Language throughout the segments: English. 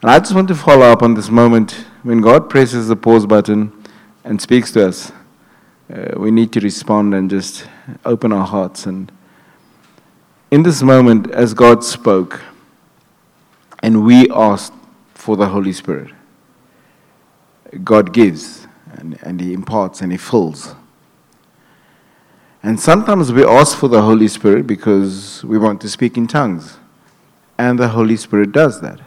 And I just want to follow up on this moment when God presses the pause button and speaks to us. Uh, we need to respond and just open our hearts. And in this moment, as God spoke, and we asked for the Holy Spirit, God gives and, and He imparts and He fills. And sometimes we ask for the Holy Spirit because we want to speak in tongues, and the Holy Spirit does that.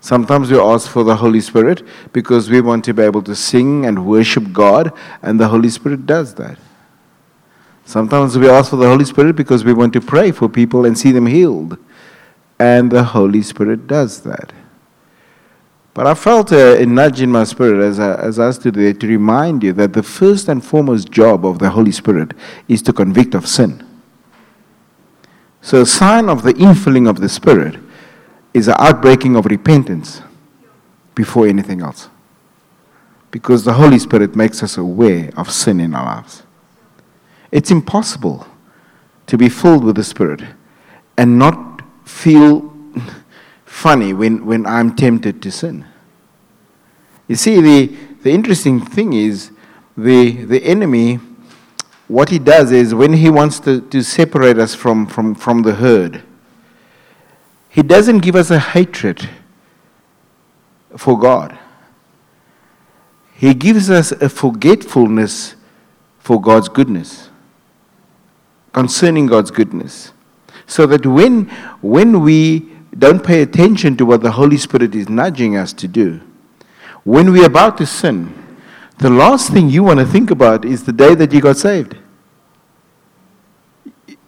Sometimes we ask for the Holy Spirit because we want to be able to sing and worship God, and the Holy Spirit does that. Sometimes we ask for the Holy Spirit because we want to pray for people and see them healed, and the Holy Spirit does that. But I felt a, a nudge in my spirit as I, as I stood there to remind you that the first and foremost job of the Holy Spirit is to convict of sin. So, a sign of the infilling of the Spirit is an outbreaking of repentance before anything else. Because the Holy Spirit makes us aware of sin in our lives. It's impossible to be filled with the Spirit and not feel funny when, when I'm tempted to sin. You see, the, the interesting thing is the, the enemy, what he does is when he wants to, to separate us from, from, from the herd, he doesn't give us a hatred for God. He gives us a forgetfulness for God's goodness, concerning God's goodness. So that when, when we don't pay attention to what the Holy Spirit is nudging us to do, when we're about to sin, the last thing you want to think about is the day that you got saved.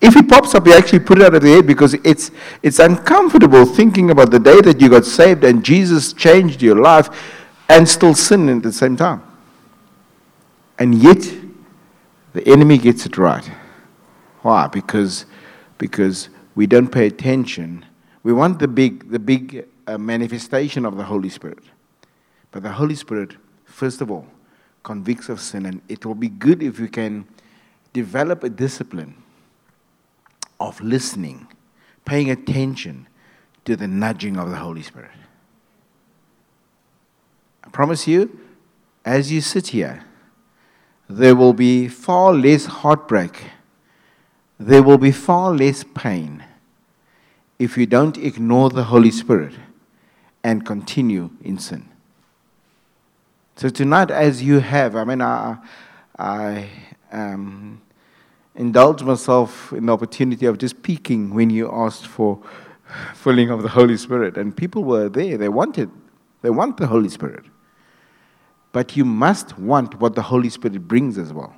If it pops up, you actually put it out of the head because it's, it's uncomfortable thinking about the day that you got saved and Jesus changed your life and still sin at the same time. And yet, the enemy gets it right. Why? Because, because we don't pay attention. We want the big, the big uh, manifestation of the Holy Spirit. But the Holy Spirit, first of all, convicts of sin, and it will be good if we can develop a discipline of listening, paying attention to the nudging of the Holy Spirit. I promise you, as you sit here, there will be far less heartbreak, there will be far less pain if you don't ignore the Holy Spirit and continue in sin. So tonight, as you have, I mean, I, I um, indulge myself in the opportunity of just peeking when you asked for filling of the Holy Spirit. And people were there. They wanted, they want the Holy Spirit. But you must want what the Holy Spirit brings as well.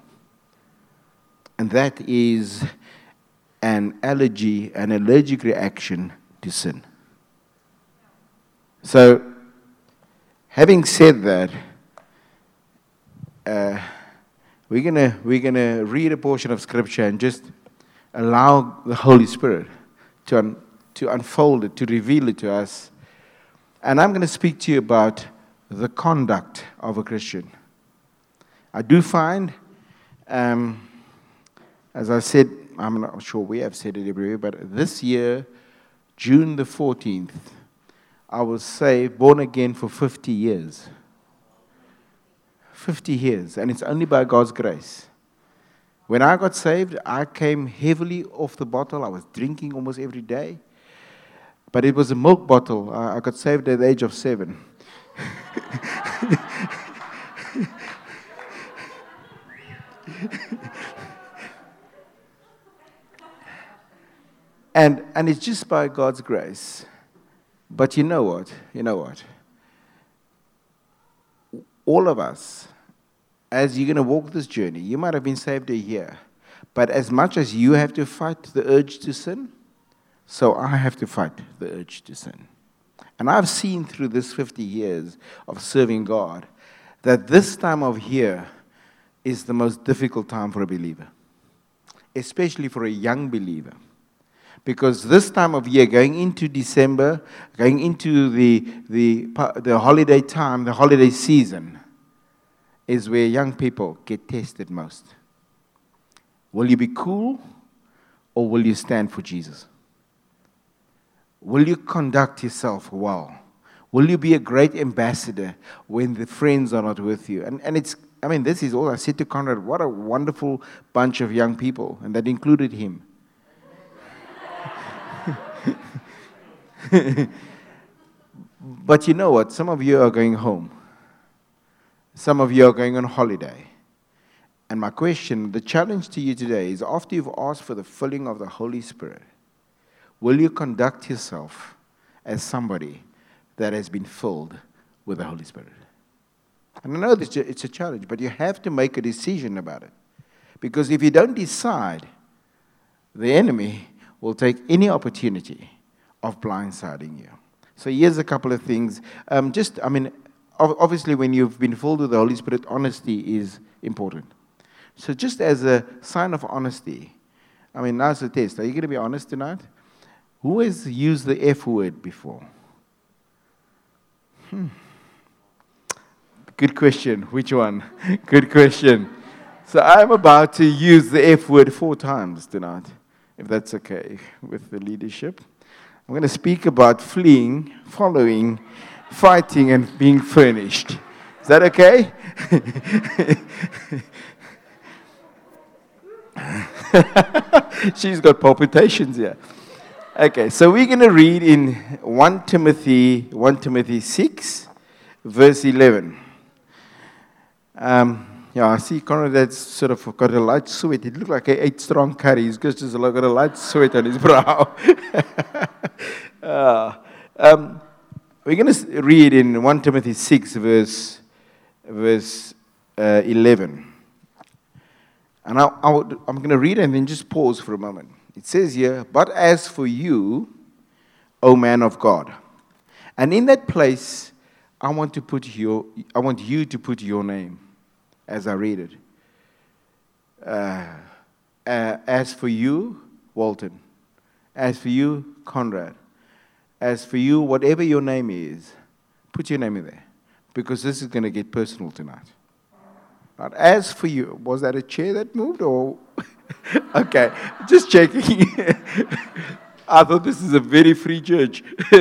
And that is an allergy, an allergic reaction to sin. So, having said that, uh, we're going we're gonna read a portion of Scripture and just allow the Holy Spirit to, un, to unfold it, to reveal it to us. And I'm going to speak to you about the conduct of a Christian. I do find, um, as I said, I'm not sure we have said it everywhere, but this year, June the 14th, I was saved, born again for 50 years. 50 years, and it's only by God's grace. When I got saved, I came heavily off the bottle. I was drinking almost every day. But it was a milk bottle. I got saved at the age of seven. and, and it's just by God's grace. But you know what? You know what? All of us as you're going to walk this journey, you might have been saved a year, but as much as you have to fight the urge to sin, so I have to fight the urge to sin. And I've seen through this 50 years of serving God that this time of year is the most difficult time for a believer, especially for a young believer. Because this time of year, going into December, going into the, the, the holiday time, the holiday season, is where young people get tested most. Will you be cool or will you stand for Jesus? Will you conduct yourself well? Will you be a great ambassador when the friends are not with you? And, and it's, I mean, this is all I said to Conrad. What a wonderful bunch of young people, and that included him. but you know what? Some of you are going home. Some of you are going on holiday. And my question, the challenge to you today is after you've asked for the filling of the Holy Spirit, will you conduct yourself as somebody that has been filled with the Holy Spirit? And I know it's a challenge, but you have to make a decision about it. Because if you don't decide, the enemy will take any opportunity of blindsiding you. So here's a couple of things. Um, just, I mean, obviously, when you've been filled with the Holy Spirit, honesty is important. So, just as a sign of honesty, I mean, now's the test. Are you going to be honest tonight? Who has used the F word before? Hmm. Good question. Which one? Good question. So, I'm about to use the F word four times tonight, if that's okay with the leadership. I'm going to speak about fleeing, following, fighting, and being furnished. Is that okay? She's got palpitations here. Okay, so we're going to read in 1 Timothy 1 Timothy 6 verse 11. Um, yeah, I see Conrad that's sort of got a light sweat. It looked like he ate strong curry. He's just got a light sweat on his brow. uh, um, we're going to read in 1 Timothy 6 verse, verse uh, 11. And I, I would, I'm going to read and then just pause for a moment. It says here, But as for you, O man of God, and in that place, I want to put your, I want you to put your name as I read it. Uh, uh, as for you, Walton. As for you, Conrad. As for you, whatever your name is, put your name in there. Because this is going to get personal tonight. But as for you, was that a chair that moved or? okay, just checking. I thought this is a very free church.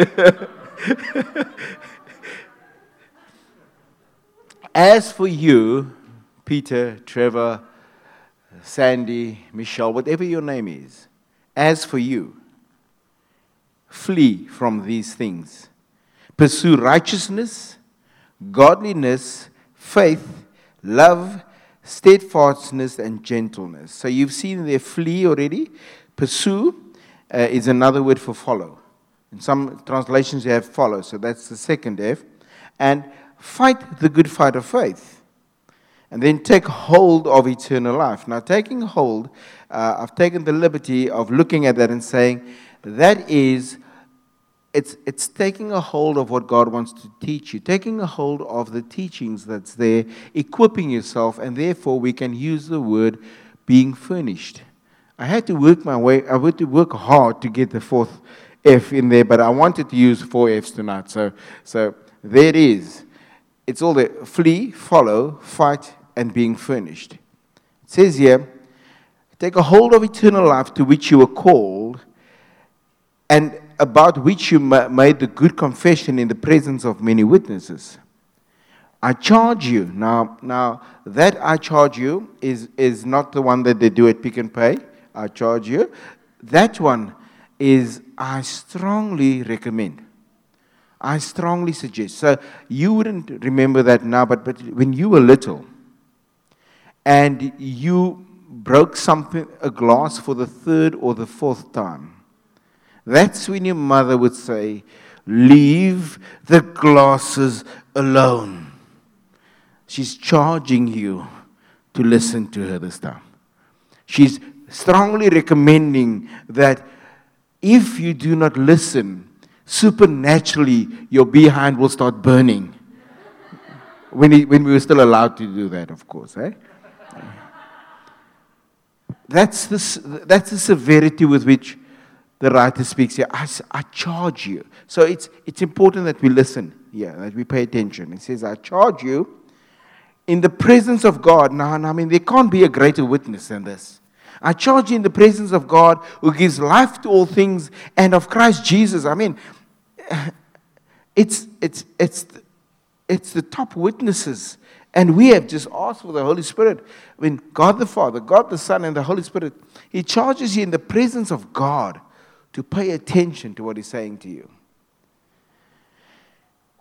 as for you, Peter, Trevor, Sandy, Michelle, whatever your name is, as for you, flee from these things. Pursue righteousness, godliness, faith, love, steadfastness, and gentleness. So you've seen there flee already. Pursue uh, is another word for follow. In some translations, you have follow, so that's the second F. And fight the good fight of faith. And then take hold of eternal life. Now, taking hold, uh, I've taken the liberty of looking at that and saying that is it's, it's taking a hold of what God wants to teach you, taking a hold of the teachings that's there, equipping yourself, and therefore we can use the word being furnished. I had to work my way, I had to work hard to get the fourth F in there, but I wanted to use four F's tonight. So, so there it is. It's all the flee, follow, fight, and being furnished. It says here, take a hold of eternal life to which you were called, and about which you made the good confession in the presence of many witnesses. I charge you. Now, now that I charge you is, is not the one that they do at Pick and Pay. I charge you. That one is I strongly recommend. I strongly suggest. So you wouldn't remember that now, but, but when you were little and you broke something, a glass for the third or the fourth time, that's when your mother would say, Leave the glasses alone. She's charging you to listen to her this time. She's strongly recommending that if you do not listen, supernaturally your behind will start burning. When, he, when we were still allowed to do that, of course. Eh? That's, the, that's the severity with which the writer speaks here. I, I charge you. So it's, it's important that we listen here, that we pay attention. It says, I charge you in the presence of God. Now, I mean, there can't be a greater witness than this. I charge you in the presence of God who gives life to all things and of Christ Jesus. I mean, It's, it's, it's, it's the top witnesses. And we have just asked for the Holy Spirit. I mean, God the Father, God the Son, and the Holy Spirit, He charges you in the presence of God to pay attention to what He's saying to you.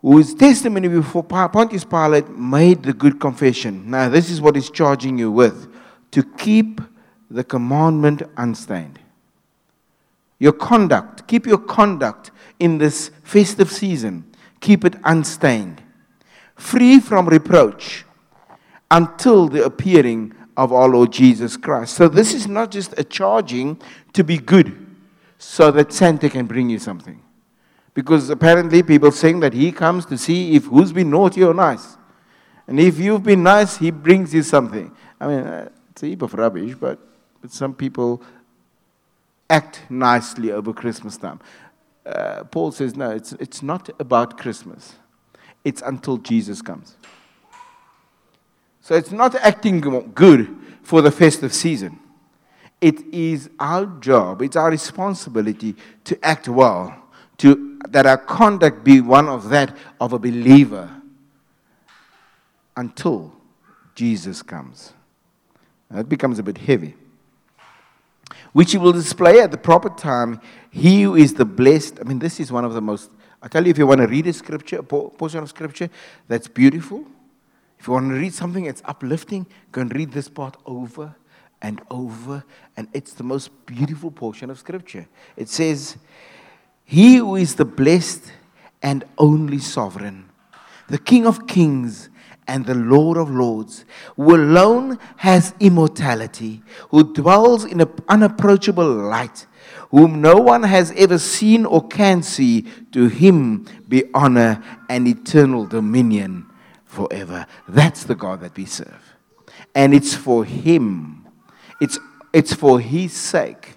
Whose testimony before Pontius Pilate made the good confession. Now, this is what He's charging you with to keep the commandment unstained. Your conduct, keep your conduct in this festive season, keep it unstained, free from reproach until the appearing of our Lord Jesus Christ. So, this is not just a charging to be good so that Santa can bring you something. Because apparently, people saying that he comes to see if who's been naughty or nice. And if you've been nice, he brings you something. I mean, uh, it's a heap of rubbish, but, but some people act nicely over Christmas time. Uh, Paul says, no, it's, it's not about Christmas, it's until Jesus comes. So it's not acting good for the festive season. It is our job, it's our responsibility to act well, to, that our conduct be one of that of a believer until Jesus comes. That becomes a bit heavy. Which he will display at the proper time. He who is the blessed. I mean, this is one of the most. I tell you, if you want to read a scripture, a portion of scripture that's beautiful, if you want to read something that's uplifting, go and read this part over and over. And it's the most beautiful portion of scripture. It says, He who is the blessed and only sovereign, the King of kings and the Lord of Lords, who alone has immortality, who dwells in an unapproachable light, whom no one has ever seen or can see, to him be honor and eternal dominion forever. That's the God that we serve. And it's for him, it's, it's for his sake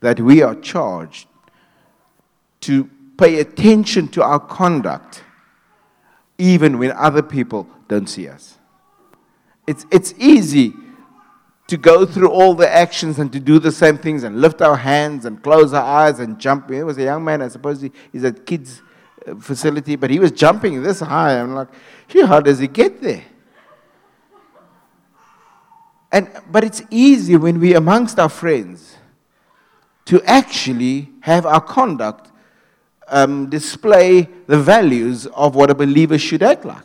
that we are charged to pay attention to our conduct even when other people don't see us. It's, it's easy to go through all the actions and to do the same things and lift our hands and close our eyes and jump. There was a young man, I suppose he, he's at kids' facility, but he was jumping this high. I'm like, how does he get there? And, but it's easy when we're amongst our friends to actually have our conduct um, display the values of what a believer should act like.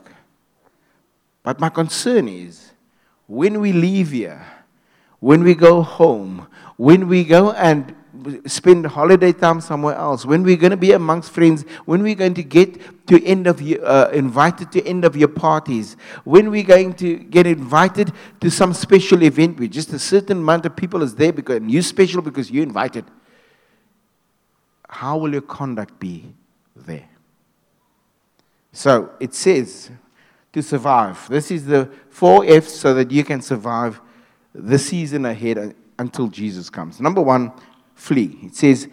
But my concern is when we leave here, when we go home, when we go and spend holiday time somewhere else, when we're going to be amongst friends, when we're going to get to end of year, uh, invited to end of year parties, when we're going to get invited to some special event where just a certain amount of people is there because you're special because you're invited how will your conduct be there? So it says to survive. This is the four F's so that you can survive the season ahead until Jesus comes. Number one, flee. It says,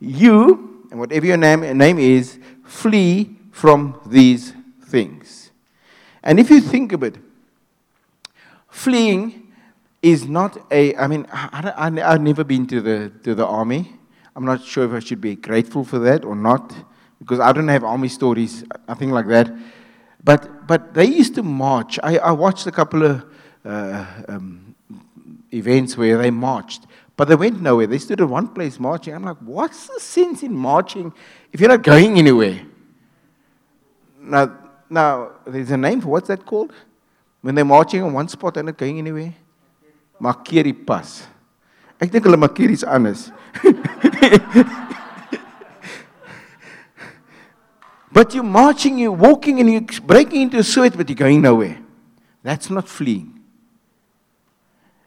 You, and whatever your name, name is, flee from these things. And if you think of it, fleeing is not a, I mean, I, I've never been to the, to the army. I'm not sure if I should be grateful for that or not, because I don't have army stories, nothing like that. But, but they used to march. I, I watched a couple of uh, um, events where they marched, but they went nowhere. They stood in one place marching. I'm like, what's the sense in marching if you're not going anywhere? Now, now there's a name for what's that called? When they're marching in one spot and not going anywhere? Makeri pas. Ek dink hulle makeri is anders. but you're marching, you're walking, and you're breaking into a sweat, but you're going nowhere. That's not fleeing.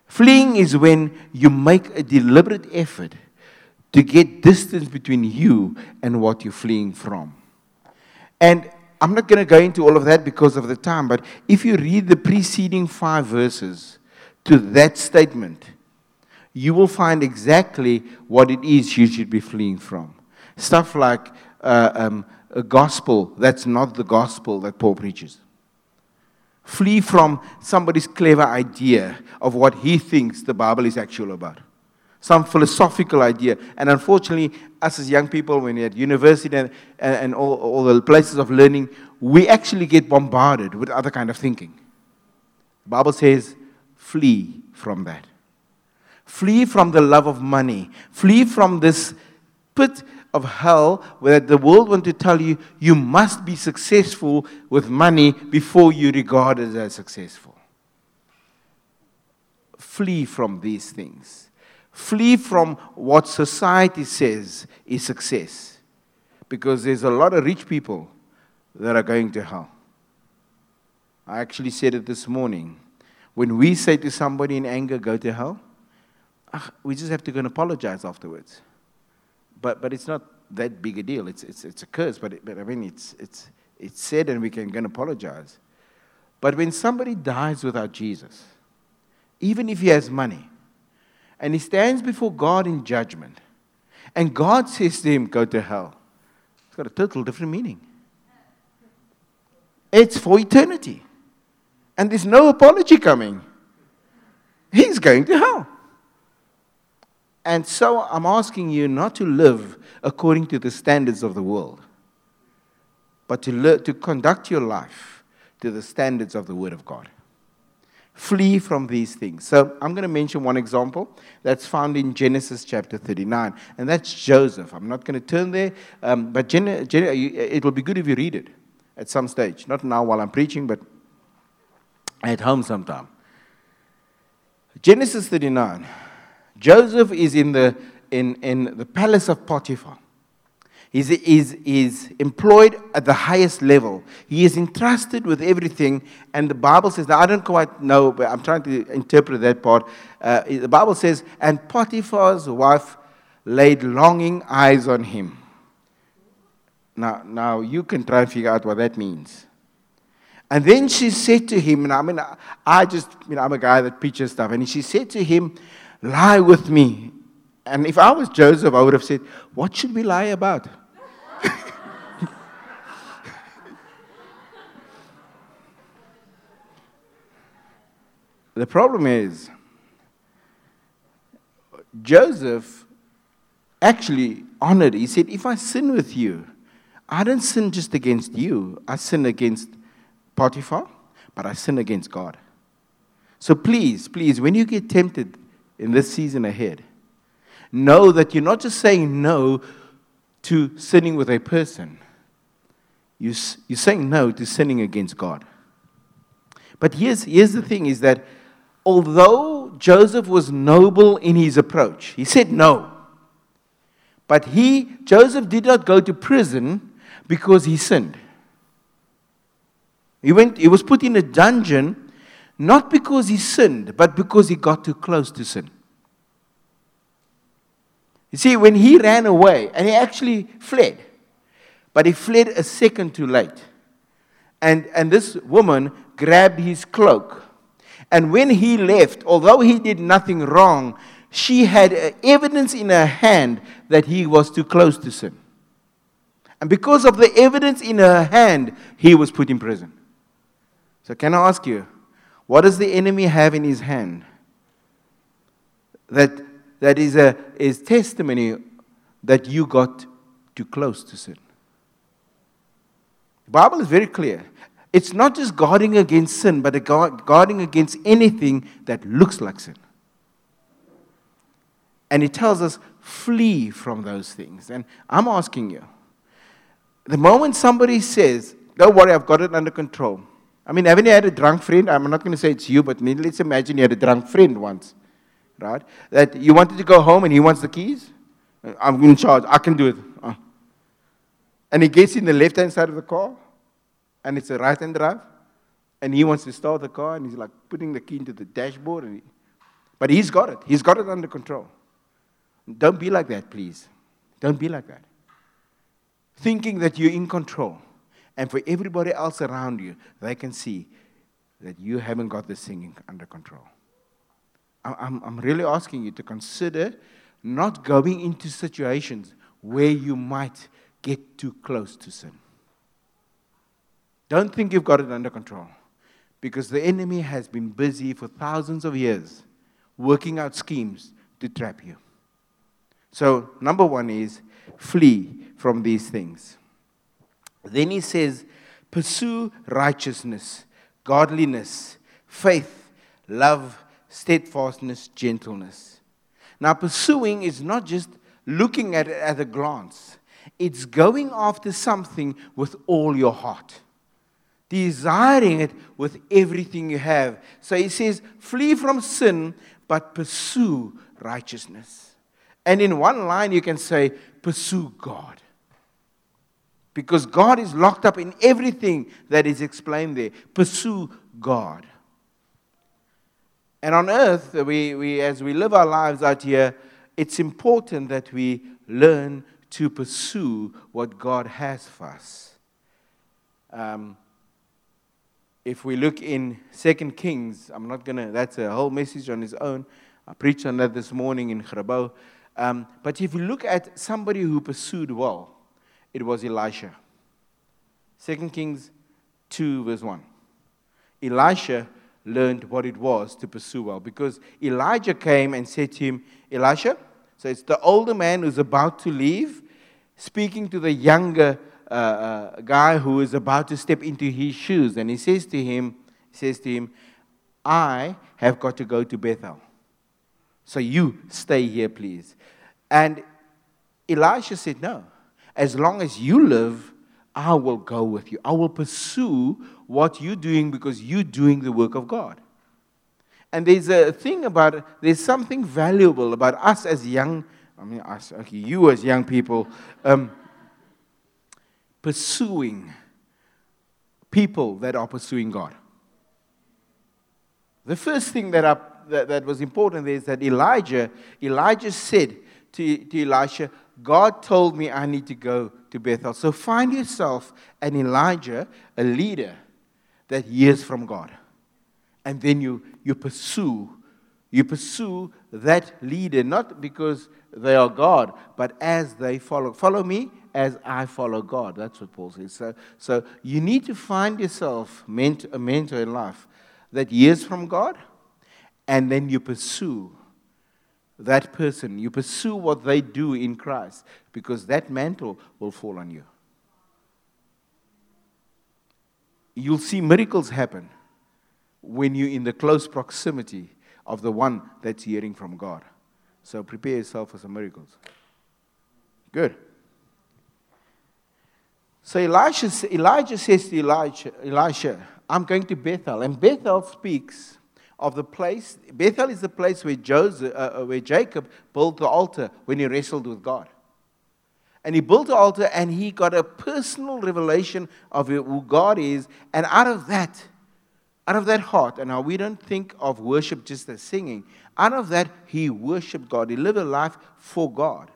Fleeing is when you make a deliberate effort to get distance between you and what you're fleeing from. And I'm not going to go into all of that because of the time, but if you read the preceding five verses to that statement, you will find exactly what it is you should be fleeing from. Stuff like uh, um, a gospel that's not the gospel that Paul preaches. Flee from somebody's clever idea of what he thinks the Bible is actual about. some philosophical idea. And unfortunately, us as young people, when we're at university and, and all, all the places of learning, we actually get bombarded with other kind of thinking. The Bible says, flee from that. Flee from the love of money. Flee from this pit of hell where the world want to tell you you must be successful with money before you regard it as successful. Flee from these things. Flee from what society says is success. Because there's a lot of rich people that are going to hell. I actually said it this morning. When we say to somebody in anger, go to hell, ah, we just have to go and apologize afterwards. But, but it's not that big a deal. It's, it's, it's a curse, but, it, but I mean, it's, it's, it's said and we can and apologize. But when somebody dies without Jesus, even if he has money, and he stands before God in judgment, and God says to him, Go to hell, it's got a total different meaning. It's for eternity. And there's no apology coming. He's going to hell. And so I'm asking you not to live according to the standards of the world, but to, to conduct your life to the standards of the Word of God. Flee from these things. So I'm going to mention one example that's found in Genesis chapter 39, and that's Joseph. I'm not going to turn there, um, but Gen- Gen- it will be good if you read it at some stage. Not now while I'm preaching, but at home sometime. Genesis 39. Joseph is in the, in, in the palace of Potiphar. He's, he's, he's employed at the highest level. He is entrusted with everything. And the Bible says, now I don't quite know, but I'm trying to interpret that part. Uh, the Bible says, and Potiphar's wife laid longing eyes on him. Now, now you can try and figure out what that means. And then she said to him, and I mean, I just, you know, I'm a guy that preaches stuff, and she said to him, Lie with me. And if I was Joseph, I would have said, What should we lie about? the problem is, Joseph actually honored. He said, If I sin with you, I don't sin just against you, I sin against Potiphar, but I sin against God. So please, please, when you get tempted in this season ahead, know that you're not just saying no to sinning with a person, you're saying no to sinning against God. But here's, here's the thing is that although Joseph was noble in his approach, he said no. But he, Joseph did not go to prison because he sinned. He, went, he was put in a dungeon not because he sinned, but because he got too close to sin. You see, when he ran away, and he actually fled, but he fled a second too late. And, and this woman grabbed his cloak. And when he left, although he did nothing wrong, she had evidence in her hand that he was too close to sin. And because of the evidence in her hand, he was put in prison. So, can I ask you, what does the enemy have in his hand? That, that is, a, is testimony that you got too close to sin. The Bible is very clear. It's not just guarding against sin, but guarding against anything that looks like sin. And it tells us, flee from those things. And I'm asking you, the moment somebody says, Don't worry, I've got it under control, I mean, haven't you had a drunk friend? I'm not going to say it's you, but let's imagine you had a drunk friend once, right? That you wanted to go home and he wants the keys. I'm in charge. I can do it. Uh. And he gets in the left hand side of the car, and it's a right hand drive, and he wants to start the car, and he's like putting the key into the dashboard. And he, but he's got it. He's got it under control. Don't be like that, please. Don't be like that. Thinking that you're in control and for everybody else around you, they can see that you haven't got this singing under control. I'm, I'm really asking you to consider not going into situations where you might get too close to sin. Don't think you've got it under control because the enemy has been busy for thousands of years working out schemes to trap you. So, number one is flee from these things. Then he says, pursue righteousness, godliness, faith, love, steadfastness, gentleness. Now, pursuing is not just looking at it at a glance, it's going after something with all your heart, desiring it with everything you have. So he says, flee from sin, but pursue righteousness. And in one line, you can say, pursue God. Because God is locked up in everything that is explained there. Pursue God. And on earth, we, we, as we live our lives out here, it's important that we learn to pursue what God has for us. Um, if we look in Second Kings, I'm not going to, that's a whole message on its own. I preached on that this morning in Grabouw. Um, but if you look at somebody who pursued well, it was Elisha. Second Kings 2, verse 1. Elisha learned what it was to pursue well because Elijah came and said to him, Elisha, so it's the older man who's about to leave, speaking to the younger uh, uh, guy who is about to step into his shoes. And he says to him, says to him, I have got to go to Bethel. So you stay here, please. And Elisha said, No. As long as you live, I will go with you. I will pursue what you're doing because you're doing the work of God. And there's a thing about, there's something valuable about us as young, I mean, us, okay, you as young people, um, pursuing people that are pursuing God. The first thing that, I, that, that was important is that Elijah, Elijah said to, to Elisha, God told me I need to go to Bethel. So find yourself an Elijah, a leader that hears from God. And then you, you pursue. You pursue that leader, not because they are God, but as they follow. Follow me as I follow God. That's what Paul says. So, so you need to find yourself a mentor in life that hears from God, and then you pursue that person. You pursue what they do in Christ because that mantle will fall on you. You'll see miracles happen when you're in the close proximity of the one that's hearing from God. So prepare yourself for some miracles. Good. So Elijah, Elijah says to Elijah, Elisha, I'm going to Bethel. And Bethel speaks of the place. Bethel is the place where, Joseph, uh, uh, where Jacob built the altar when he wrestled with God. And he built the altar and he got a personal revelation of who God is. And out of that, out of that heart, and now we don't think of worship just as singing, out of that, he worshiped God. He lived a life for God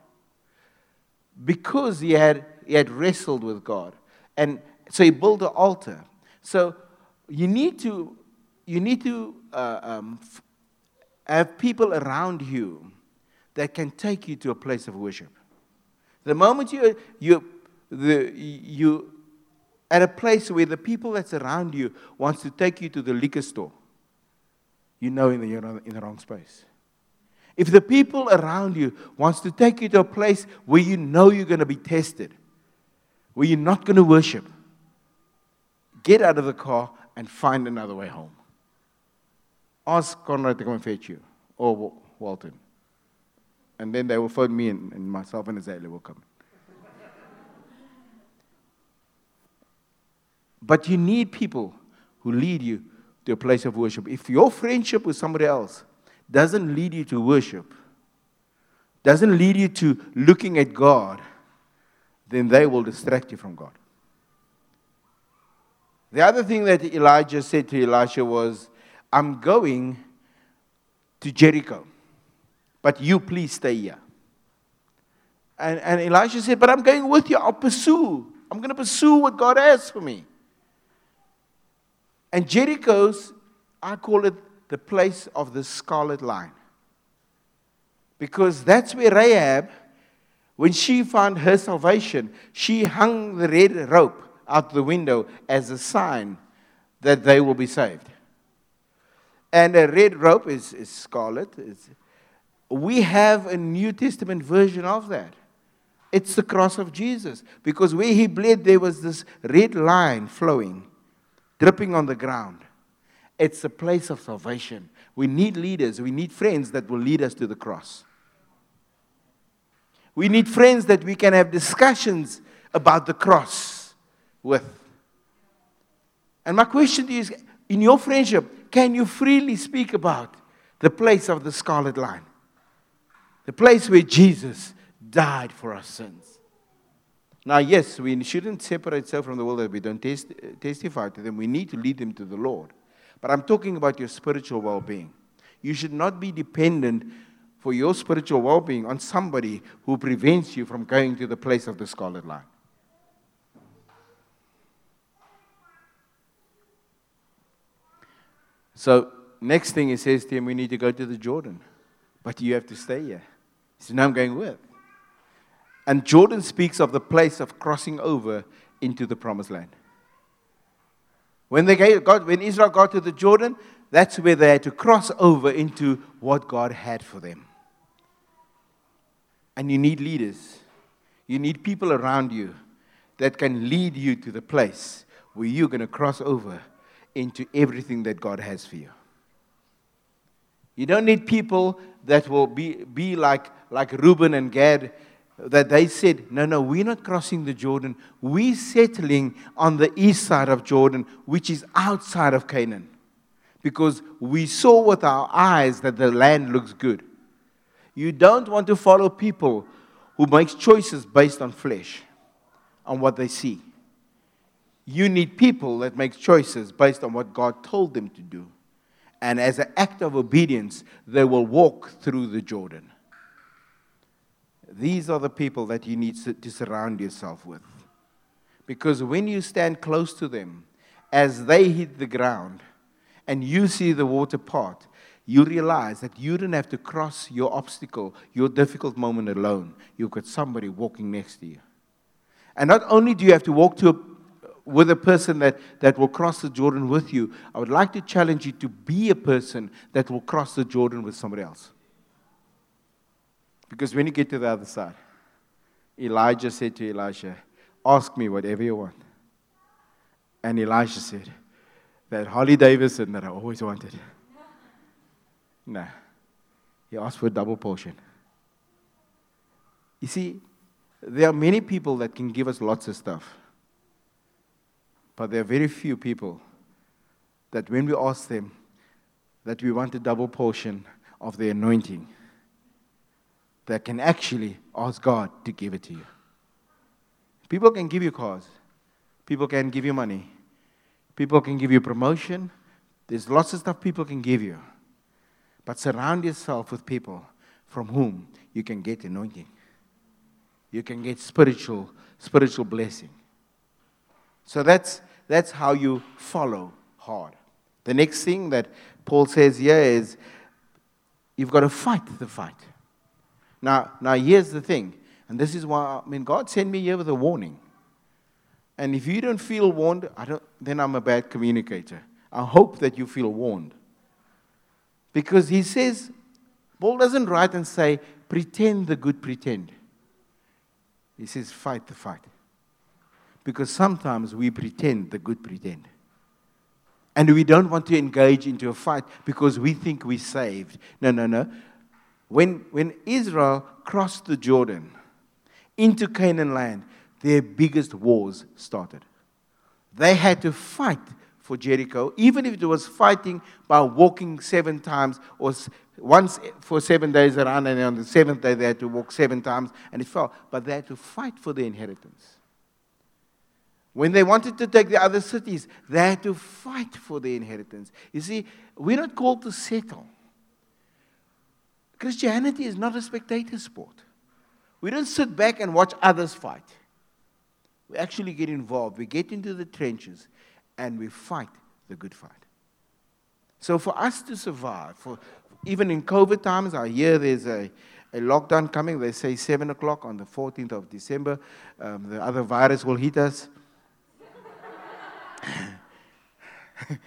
because he had, he had wrestled with God. And so he built the altar. So you need to, you need to uh, um, have people around you that can take you to a place of worship. The moment you, you, the, you at a place where the people that's around you wants to take you to the liquor store, you know you're in the wrong space. If the people around you wants to take you to a place where you know you're going to be tested, where you're not going to worship, get out of the car and find another way home. Ask Conrad to come and fetch you, or Walton. And then they will phone me, and, and myself and Azalea will come. but you need people who lead you to a place of worship. If your friendship with somebody else doesn't lead you to worship, doesn't lead you to looking at God, then they will distract you from God. The other thing that Elijah said to Elisha was, I'm going to Jericho, but you please stay here. And, and Elisha said, But I'm going with you. I'll pursue. I'm going to pursue what God has for me. And Jericho's, I call it the place of the scarlet line. Because that's where Rahab, when she found her salvation, she hung the red rope out the window as a sign that they will be saved. And a red rope is, is scarlet. It's, We have a New Testament version of that. It's the cross of Jesus. Because where he bled, there was this red line flowing, dripping on the ground. It's a place of salvation. We need leaders, we need friends that will lead us to the cross. We need friends that we can have discussions about the cross with. And my question to you is in your friendship, can you freely speak about the place of the scarlet line? The place where Jesus died for our sins. Now, yes, we shouldn't separate ourselves from the world that we don't test, testify to them. We need to lead them to the Lord. But I'm talking about your spiritual well being. You should not be dependent for your spiritual well being on somebody who prevents you from going to the place of the scarlet line. So, next thing he says to him, we need to go to the Jordan. But you have to stay here. He said, No, I'm going with. And Jordan speaks of the place of crossing over into the promised land. When, they got, when Israel got to the Jordan, that's where they had to cross over into what God had for them. And you need leaders. You need people around you that can lead you to the place where you're going to cross over into everything that God has for you. You don't need people that will be, be like, like Reuben and Gad, that they said, No, no, we're not crossing the Jordan. We're settling on the east side of Jordan, which is outside of Canaan. Because we saw with our eyes that the land looks good. You don't want to follow people who make choices based on flesh, on what they see. You need people that make choices based on what God told them to do. And as an act of obedience, they will walk through the Jordan. These are the people that you need to surround yourself with. Because when you stand close to them, as they hit the ground and you see the water part, you realize that you didn't have to cross your obstacle, your difficult moment alone. You've got somebody walking next to you. And not only do you have to walk to a, with a person that, that will cross the Jordan with you, I would like to challenge you to be a person that will cross the Jordan with somebody else. Because when you get to the other side, Elijah said to Elisha, Ask me whatever you want. And Elisha said, That Harley Davidson that I always wanted. No. He asked for a double portion. You see, there are many people that can give us lots of stuff. But there are very few people that when we ask them that we want a double portion of the anointing, that can actually ask God to give it to you. People can give you cars, people can give you money, people can give you promotion. There's lots of stuff people can give you. But surround yourself with people from whom you can get anointing. You can get spiritual, spiritual blessing. So that's, that's how you follow hard. The next thing that Paul says here is you've got to fight the fight. Now, now here's the thing, and this is why I mean God sent me here with a warning. And if you don't feel warned, I don't, then I'm a bad communicator. I hope that you feel warned. Because he says, Paul doesn't write and say, pretend the good pretend. He says, fight the fight. Because sometimes we pretend the good pretend. And we don't want to engage into a fight because we think we're saved. No, no, no. When, when Israel crossed the Jordan into Canaan land, their biggest wars started. They had to fight for Jericho, even if it was fighting by walking seven times or once for seven days around, and on the seventh day they had to walk seven times and it fell. But they had to fight for the inheritance. When they wanted to take the other cities, they had to fight for the inheritance. You see, we're not called to settle. Christianity is not a spectator sport. We don't sit back and watch others fight. We actually get involved. We get into the trenches and we fight the good fight. So for us to survive, for even in COVID times, I hear there's a, a lockdown coming. They say 7 o'clock on the 14th of December. Um, the other virus will hit us. It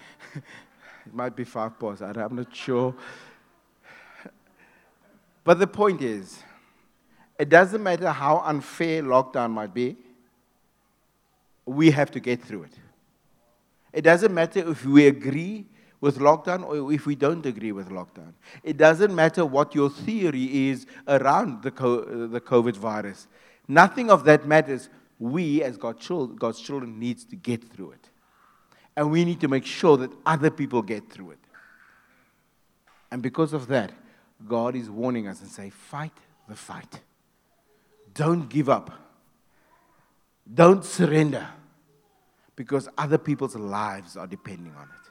might be five past. I'm not sure. But the point is, it doesn't matter how unfair lockdown might be, we have to get through it. It doesn't matter if we agree with lockdown or if we don't agree with lockdown. It doesn't matter what your theory is around the, COVID virus. Nothing of that matters. We, as God's children, needs to get through it. And we need to make sure that other people get through it. And because of that, God is warning us and say, fight the fight. Don't give up. Don't surrender because other people's lives are depending on it.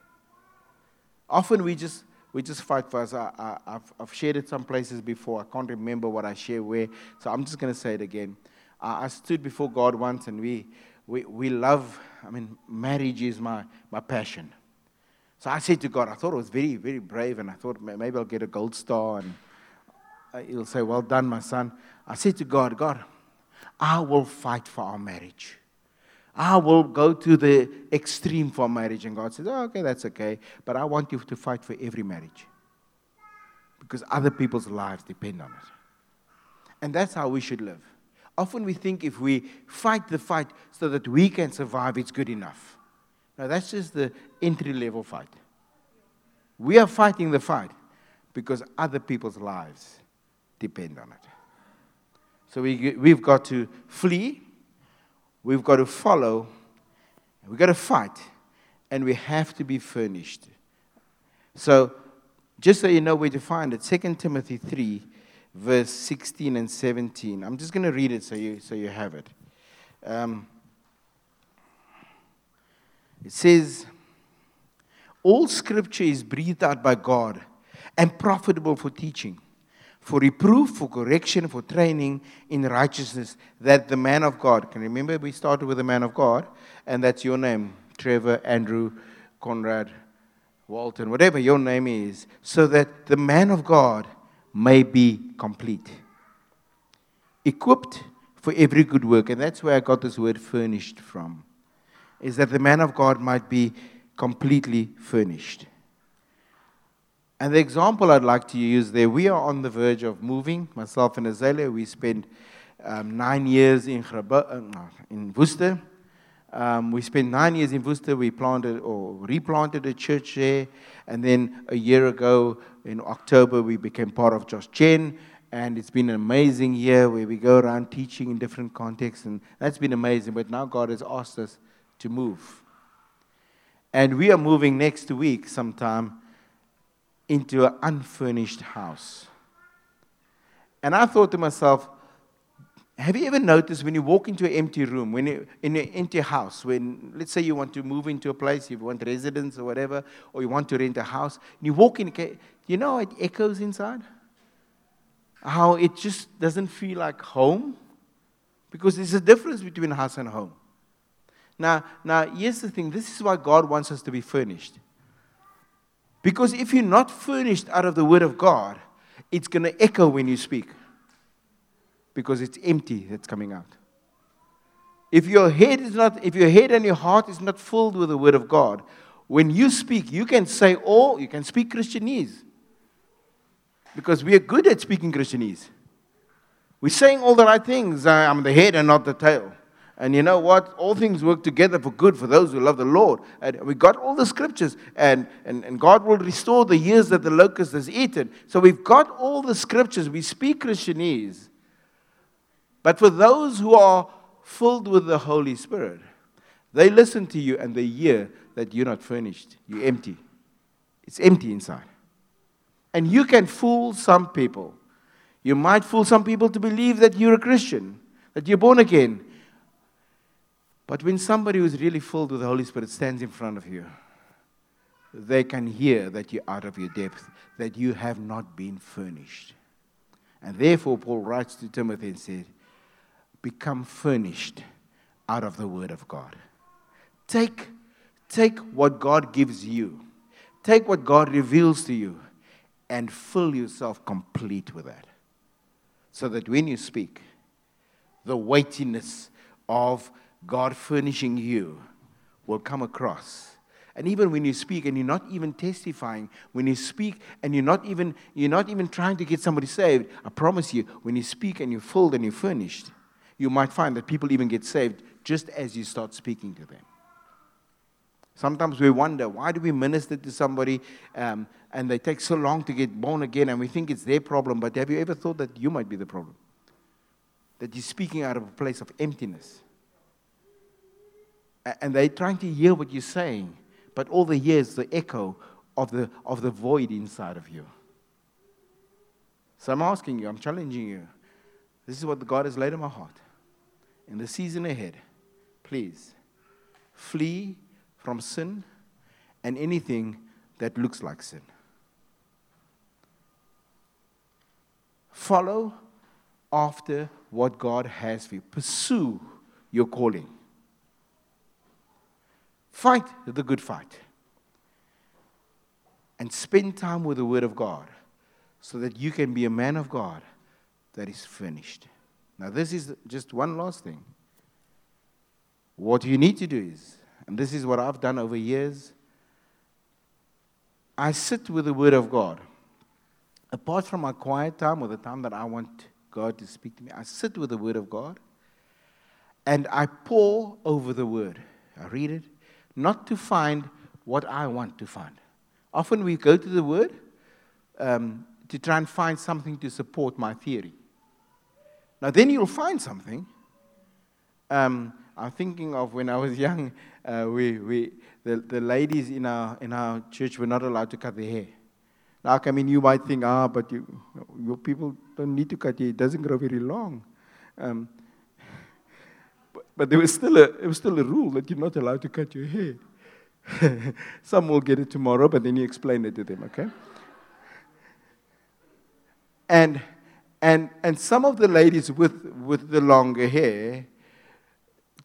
Often we just, we just fight for us. I, have I've shared it some places before. I can't remember what I share where, so I'm just going to say it again. Uh, I stood before God once and we, we, we love, I mean, marriage is my, my passion. So I said to God, I thought it was very, very brave, and I thought maybe I'll get a gold star, and uh, he'll say, Well done, my son. I said to God, God, I will fight for our marriage. I will go to the extreme for marriage. And God says, oh, okay, that's okay. But I want you to fight for every marriage. Because other people's lives depend on it. And that's how we should live. Often we think if we fight the fight so that we can survive, it's good enough. Now, that's just the entry level fight. We are fighting the fight because other people's lives depend on it. So we, we've got to flee, we've got to follow, we've got to fight, and we have to be furnished. So, just so you know where to find it, 2 Timothy 3, verse 16 and 17. I'm just going to read it so you, so you have it. Um, it says, All scripture is breathed out by God and profitable for teaching, for reproof, for correction, for training in righteousness, that the man of God, can remember we started with the man of God, and that's your name, Trevor, Andrew, Conrad, Walton, whatever your name is, so that the man of God may be complete, equipped for every good work. And that's where I got this word furnished from is that the man of God might be completely furnished. And the example I'd like to use there, we are on the verge of moving. Myself and Azalea, we spent um, nine years in, uh, in Worcester. Um, we spent nine years in Worcester. We planted or replanted a church there. And then a year ago, in October, we became part of Josh Chen. And it's been an amazing year where we go around teaching in different contexts. And that's been amazing. But now God has asked us to move. And we are moving next week sometime into an unfurnished house. And I thought to myself, have you ever noticed when you walk into an empty room, when you, in an empty house, when let's say you want to move into a place, you want residence or whatever, or you want to rent a house, and you walk in, you know it echoes inside? How it just doesn't feel like home? Because there's a difference between house and home. Now, now, here's the thing this is why God wants us to be furnished. Because if you're not furnished out of the Word of God, it's going to echo when you speak. Because it's empty that's coming out. If your head is not, if your head and your heart is not filled with the Word of God, when you speak, you can say all, you can speak Christianese. Because we are good at speaking Christianese. We're saying all the right things. I'm the head and not the tail. And you know what? All things work together for good for those who love the Lord. And we got all the scriptures, and, and, and God will restore the years that the locust has eaten. So we've got all the scriptures. We speak Christianese. But for those who are filled with the Holy Spirit, they listen to you and they hear that you're not furnished, you're empty. It's empty inside. And you can fool some people. You might fool some people to believe that you're a Christian, that you're born again but when somebody who's really filled with the Holy Spirit stands in front of you, they can hear that you're out of your depth, that you have not been furnished. And therefore, Paul writes to Timothy and said, Become furnished out of the Word of God. Take, take what God gives you, take what God reveals to you, and fill yourself complete with that. So that when you speak, the weightiness of God furnishing you will come across And even when you speak and you're not even testifying, when you speak and you're not even you're not even trying to get somebody saved, I promise you, when you speak and you're filled and you're furnished, you might find that people even get saved just as you start speaking to them. Sometimes we wonder, why do we minister to somebody um, and they take so long to get born again and we think it's their problem, but have you ever thought that you might be the problem? That you're speaking out of a place of emptiness. And they're trying to hear what you're saying, but all they hear is the echo of the, of the void inside of you. So I'm asking you, I'm challenging you. This is what God has laid in my heart. In the season ahead, please flee from sin and anything that looks like sin. Follow after what God has for you. Pursue your calling. Fight the good fight. And spend time with the Word of God so that you can be a man of God that is finished. Now, this is just one last thing. What you need to do is and this is what I've done over years. I sit with the Word of God. Apart from my quiet time or the time that I want God to speak to me, I sit with the Word of God and I pore over the Word. I read it, not to find what I want to find. Often we go to the Word um, to try and find something to support my theory. Now, then you'll find something. Um, I'm thinking of when I was young, uh, we, we, the, the ladies in our, in our church were not allowed to cut their hair. Now, I mean, you might think, ah, but you, your people don't need to cut it. It doesn't grow very long. Um, but, but there was still a, it was still a rule that you're not allowed to cut your hair. Some will get it tomorrow, but then you explain it to them, okay? And, and, and some of the ladies with, with the longer hair,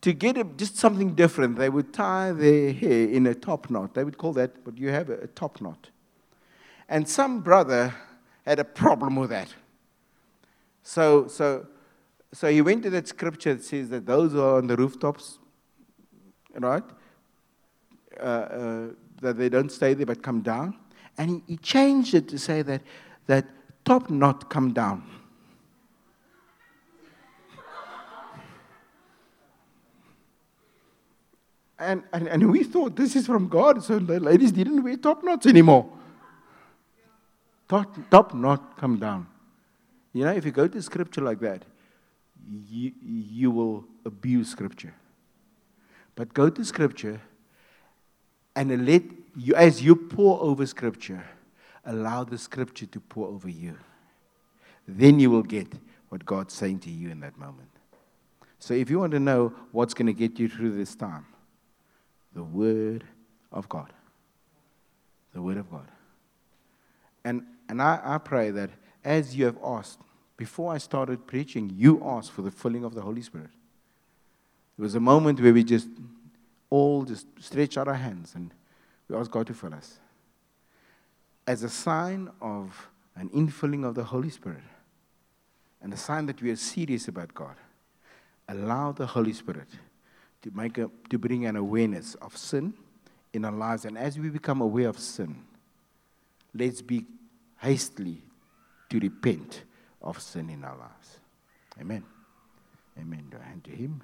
to get a, just something different, they would tie their hair in a top knot. They would call that, but you have a, a top knot. And some brother had a problem with that. So, so, so he went to that scripture that says that those who are on the rooftops, right, uh, uh, that they don't stay there but come down. And he, he changed it to say that, that top knot come down. And, and, and we thought this is from God, so the ladies didn't wear top knots anymore. Top, top knot come down. You know, if you go to scripture like that, you, you will abuse scripture. But go to scripture and let you, as you pour over scripture, allow the scripture to pour over you. Then you will get what God's saying to you in that moment. So if you want to know what's going to get you through this time, the Word of God. The Word of God. And, and I, I pray that as you have asked, before I started preaching, you asked for the filling of the Holy Spirit. It was a moment where we just all just stretch out our hands and we ask God to fill us. As a sign of an infilling of the Holy Spirit and a sign that we are serious about God, allow the Holy Spirit to, make a, to bring an awareness of sin in our lives. And as we become aware of sin, let's be hastily to repent of sin in our lives. Amen. Amen. Do I hand to him?